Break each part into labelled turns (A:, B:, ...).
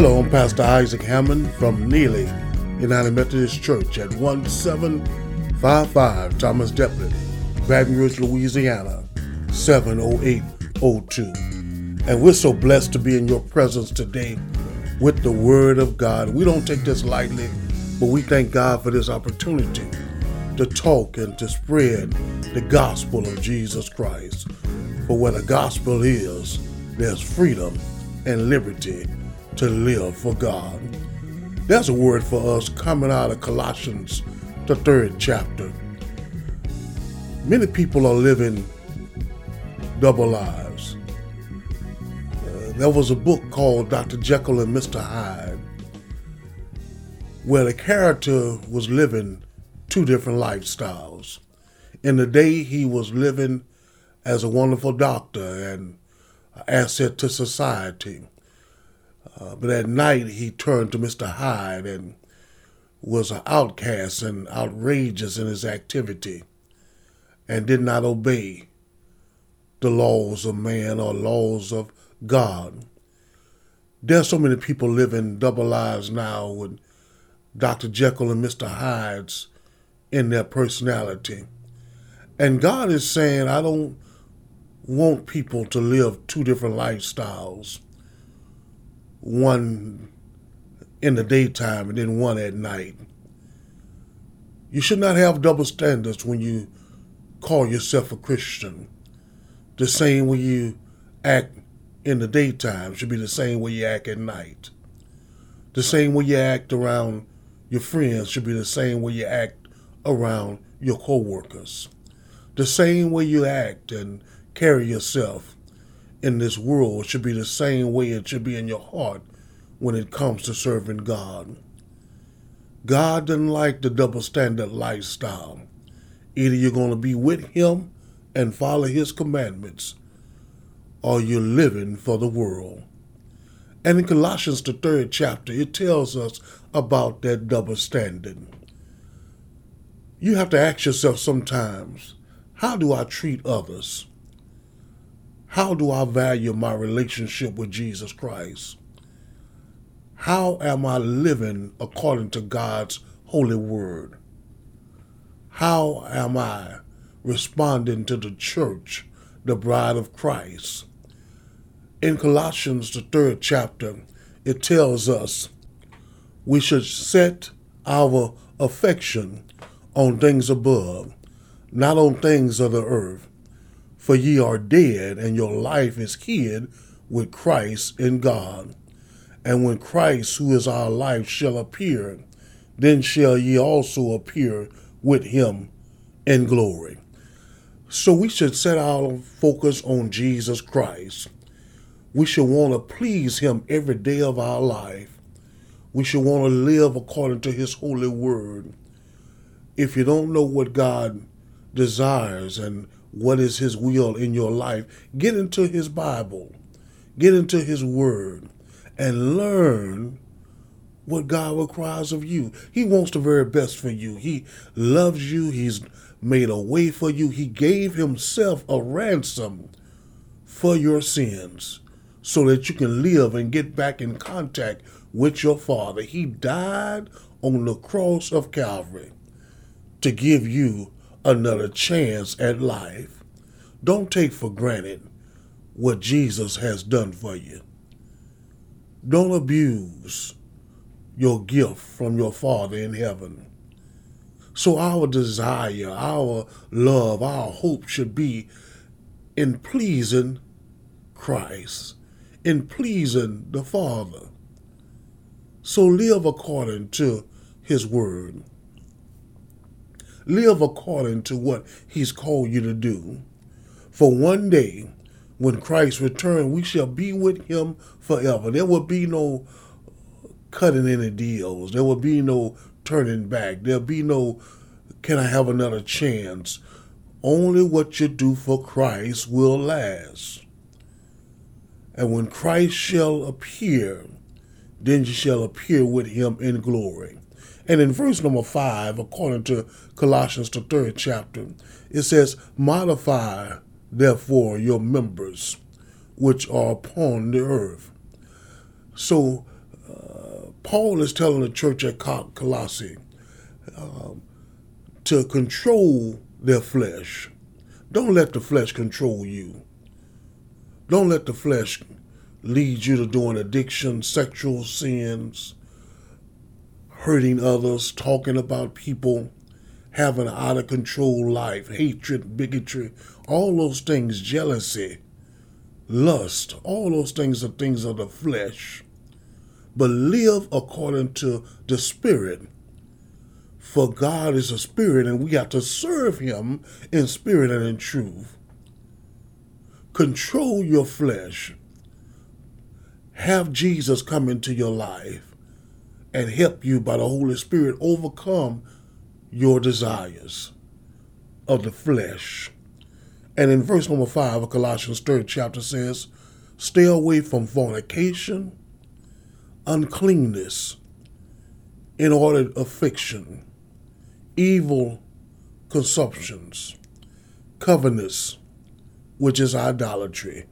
A: Hello, I'm Pastor Isaac Hammond from Neely United Methodist Church at 1755 Thomas Delpit, Baton Rouge, Louisiana 70802. And we're so blessed to be in your presence today with the Word of God. We don't take this lightly, but we thank God for this opportunity to talk and to spread the gospel of Jesus Christ. For where the gospel is, there's freedom and liberty to live for God. There's a word for us coming out of Colossians, the third chapter. Many people are living double lives. Uh, there was a book called Dr. Jekyll and Mr. Hyde where the character was living two different lifestyles. In the day, he was living as a wonderful doctor and an asset to society. Uh, but at night, he turned to Mr. Hyde and was an outcast and outrageous in his activity and did not obey the laws of man or laws of God. There's so many people living double lives now with Dr. Jekyll and Mr. Hyde's in their personality. And God is saying, I don't want people to live two different lifestyles one in the daytime and then one at night. You should not have double standards when you call yourself a Christian. The same way you act in the daytime should be the same way you act at night. The same way you act around your friends should be the same way you act around your coworkers. The same way you act and carry yourself in this world should be the same way it should be in your heart when it comes to serving God. God doesn't like the double standard lifestyle. Either you're going to be with Him and follow His commandments, or you're living for the world. And in Colossians, the third chapter, it tells us about that double standard. You have to ask yourself sometimes how do I treat others? How do I value my relationship with Jesus Christ? How am I living according to God's holy word? How am I responding to the church, the bride of Christ? In Colossians, the third chapter, it tells us we should set our affection on things above, not on things of the earth. For ye are dead, and your life is hid with Christ in God. And when Christ, who is our life, shall appear, then shall ye also appear with him in glory. So we should set our focus on Jesus Christ. We should want to please him every day of our life. We should want to live according to his holy word. If you don't know what God desires and what is His will in your life, get into His Bible, get into His Word, and learn what God requires of you. He wants the very best for you. He loves you. He's made a way for you. He gave Himself a ransom for your sins so that you can live and get back in contact with your Father. He died on the cross of Calvary to give you another chance at life. Don't take for granted what Jesus has done for you. Don't abuse your gift from your Father in heaven. So, our desire, our love, our hope should be in pleasing Christ, in pleasing the Father. So, live according to His Word. Live according to what He's called you to do. For one day, when Christ returns, we shall be with Him forever. There will be no cutting any deals. There will be no turning back. There'll be no, can I have another chance? Only what you do for Christ will last. And when Christ shall appear, then you shall appear with him in glory. And in verse number five, according to Colossians, the third chapter, it says, Modify therefore your members which are upon the earth. So uh, Paul is telling the church at Colossae um, to control their flesh. Don't let the flesh control you. Don't let the flesh lead you to doing addiction, sexual sins, hurting others, talking about people, having an out of control life, hatred, bigotry, all those things, jealousy, lust, all those things are things of the flesh. But live according to the Spirit. For God is a spirit, and we have to serve Him in spirit and in truth. Control your flesh. Have Jesus come into your life and help you by the Holy Spirit overcome your desires of the flesh. And in verse number five of Colossians third chapter says, Stay away from fornication, uncleanness, inordinate affection, evil concupiscence, covetousness, which is idolatry.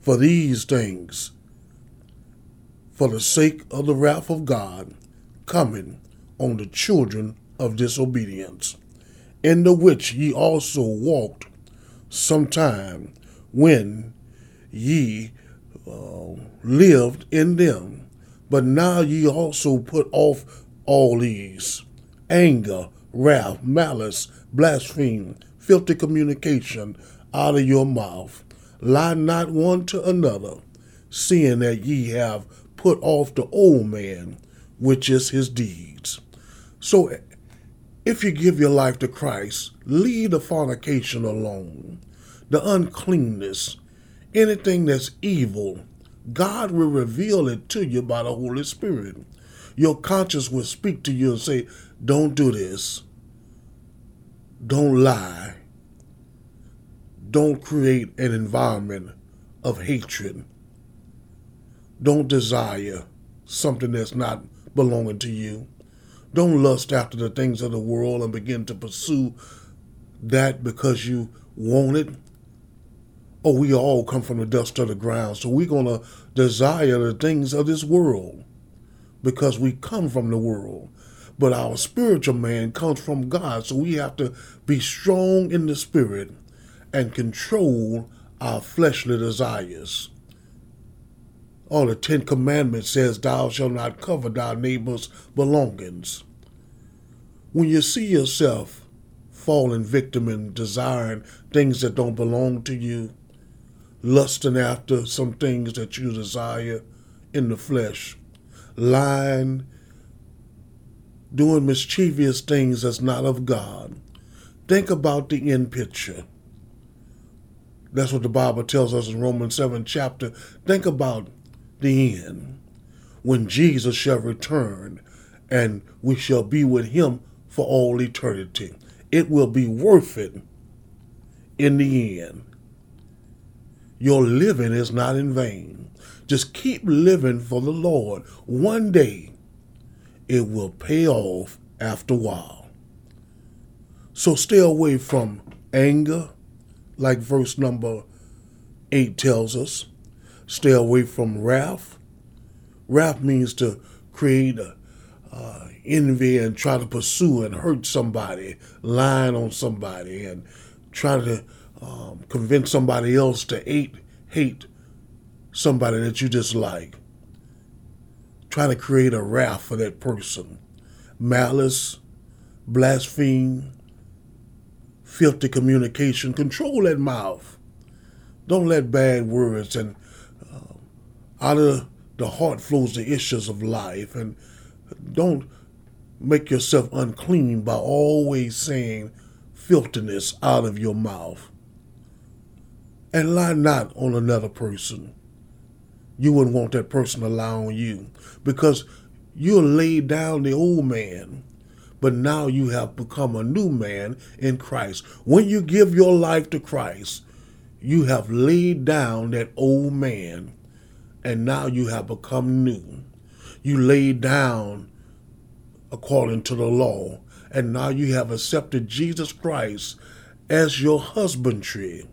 A: For these things, for the sake of the wrath of God, coming on the children of disobedience, in the which ye also walked sometime when ye uh, lived in them. But now ye also put off all these anger, wrath, malice, blaspheme, filthy communication out of your mouth. Lie not one to another, seeing that ye have put off the old man, which is his deeds. So if you give your life to Christ, leave the fornication alone, the uncleanness, anything that's evil. God will reveal it to you by the Holy Spirit. Your conscience will speak to you and say, Don't do this. Don't lie. Don't create an environment of hatred. Don't desire something that's not belonging to you. Don't lust after the things of the world and begin to pursue that because you want it. Oh, we all come from the dust of the ground, so we're going to desire the things of this world because we come from the world. But our spiritual man comes from God, so we have to be strong in the spirit and control our fleshly desires. All the Ten Commandments says, Thou shalt not covet thy neighbor's belongings. When you see yourself falling victim and desiring things that don't belong to you, lusting after some things that you desire in the flesh, lying, doing mischievous things that's not of God, think about the end picture. That's what the Bible tells us in Romans 7 chapter. Think about the end, when Jesus shall return and we shall be with him for all eternity. It will be worth it in the end. Your living is not in vain. Just keep living for the Lord. One day it will pay off after a while. So stay away from anger, like verse number 8 tells us. Stay away from wrath. Wrath means to create a, uh, envy and try to pursue and hurt somebody, lying on somebody, and try to um, convince somebody else to hate hate somebody that you dislike. Try to create a wrath for that person. Malice, blaspheme, filthy communication. Control that mouth. Don't let bad words and out of the heart flows the issues of life. And don't make yourself unclean by always saying filthiness out of your mouth. And lie not on another person. You wouldn't want that person to lie on you because you laid down the old man, but now you have become a new man in Christ. When you give your life to Christ, you have laid down that old man and now you have become new. You laid down according to the law, and now you have accepted Jesus Christ as your husbandry,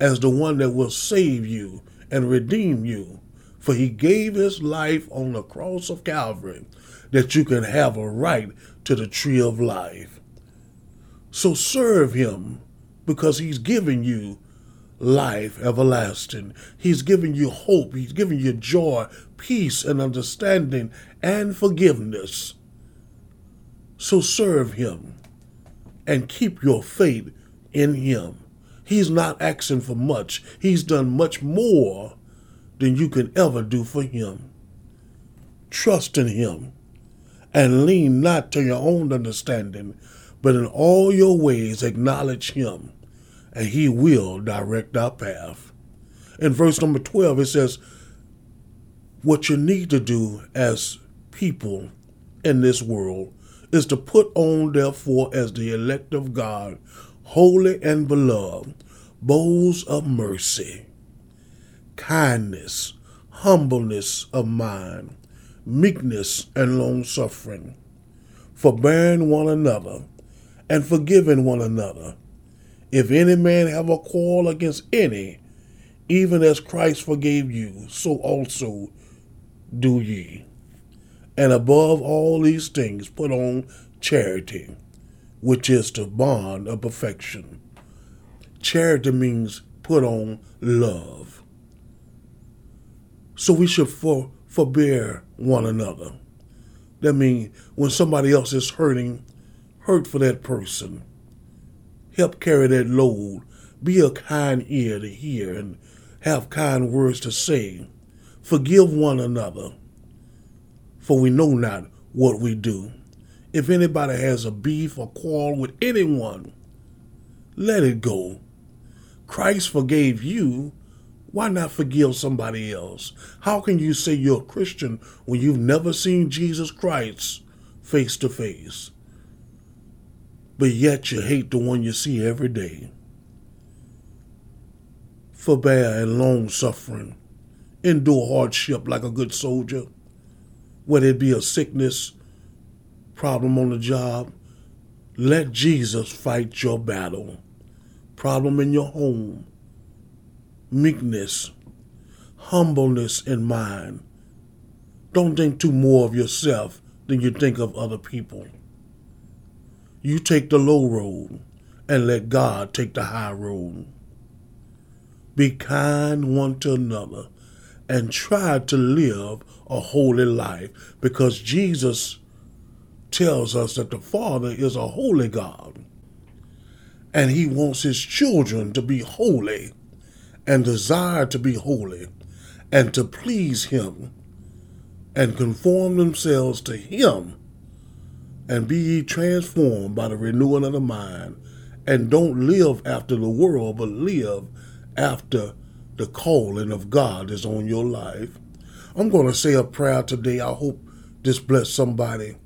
A: as the one that will save you and redeem you For he gave his life on the cross of Calvary that you can have a right to the tree of life. So serve him because he's given you life everlasting. He's given you hope. He's given you joy, peace, and understanding and forgiveness. So serve him and keep your faith in him. He's not asking for much. He's done much more than you can ever do for him. Trust in him and lean not to your own understanding, but in all your ways acknowledge him, and he will direct our path. In verse number 12, it says, What you need to do as people in this world is to put on, therefore, as the elect of God, holy and beloved, bowls of mercy, kindness, humbleness of mind meekness, and long suffering, forbearing one another, and forgiving one another. If any man have a quarrel against any, even as Christ forgave you, so also do ye. And above all these things, put on charity, which is the bond of perfection. Charity means put on love. So we should for, forbear one another. That means when somebody else is hurting, hurt for that person. Help carry that load. Be a kind ear to hear and have kind words to say. Forgive one another, for we know not what we do. If anybody has a beef or quarrel with anyone, let it go. Christ forgave you why not forgive somebody else? How can you say you're a Christian when you've never seen Jesus Christ face to face? But yet you hate the one you see every day. Forbear and long suffering. Endure hardship like a good soldier. Whether it be a sickness, problem on the job, let Jesus fight your battle. Problem in your home meekness, humbleness in mind. Don't think too more of yourself than you think of other people. You take the low road and let God take the high road. Be kind one to another and try to live a holy life because Jesus tells us that the Father is a holy God and he wants his children to be holy and desire to be holy and to please Him and conform themselves to Him and be ye transformed by the renewing of the mind and don't live after the world but live after the calling of God is on your life. I'm going to say a prayer today. I hope this bless somebody.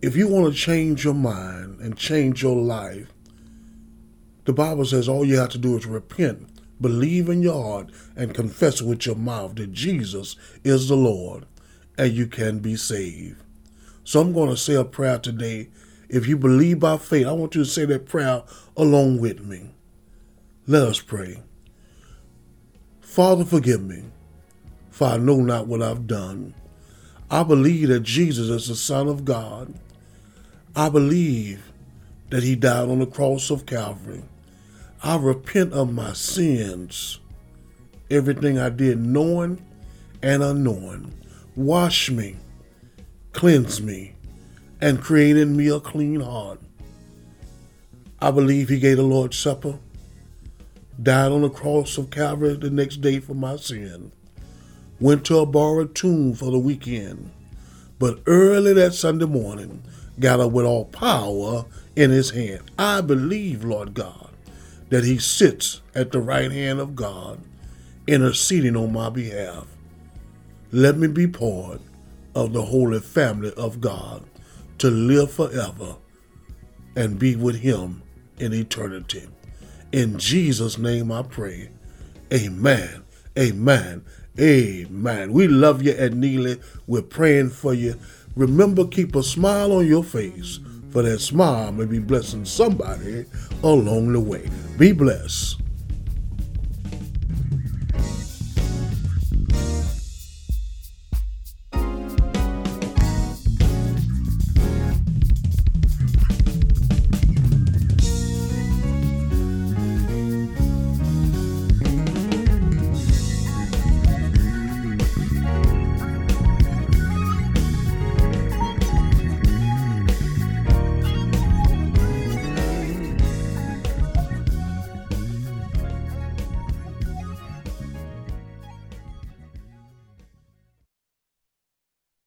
A: If you want to change your mind and change your life, the Bible says all you have to do is repent believe in your heart and confess with your mouth that Jesus is the Lord and you can be saved. So I'm going to say a prayer today. If you believe by faith, I want you to say that prayer along with me. Let us pray. Father, forgive me, for I know not what I've done. I believe that Jesus is the Son of God. I believe that He died on the cross of Calvary I repent of my sins, everything I did knowing and unknowing. Wash me, cleanse me, and create in me a clean heart. I believe he gave the Lord's Supper, died on the cross of Calvary the next day for my sin, went to a borrowed tomb for the weekend, but early that Sunday morning got up with all power in his hand. I believe, Lord God, that he sits at the right hand of God, interceding on my behalf. Let me be part of the holy family of God to live forever and be with him in eternity. In Jesus' name I pray. Amen. Amen. Amen. We love you at Neely. We're praying for you. Remember, keep a smile on your face for that smile may be blessing somebody along the way. Be blessed.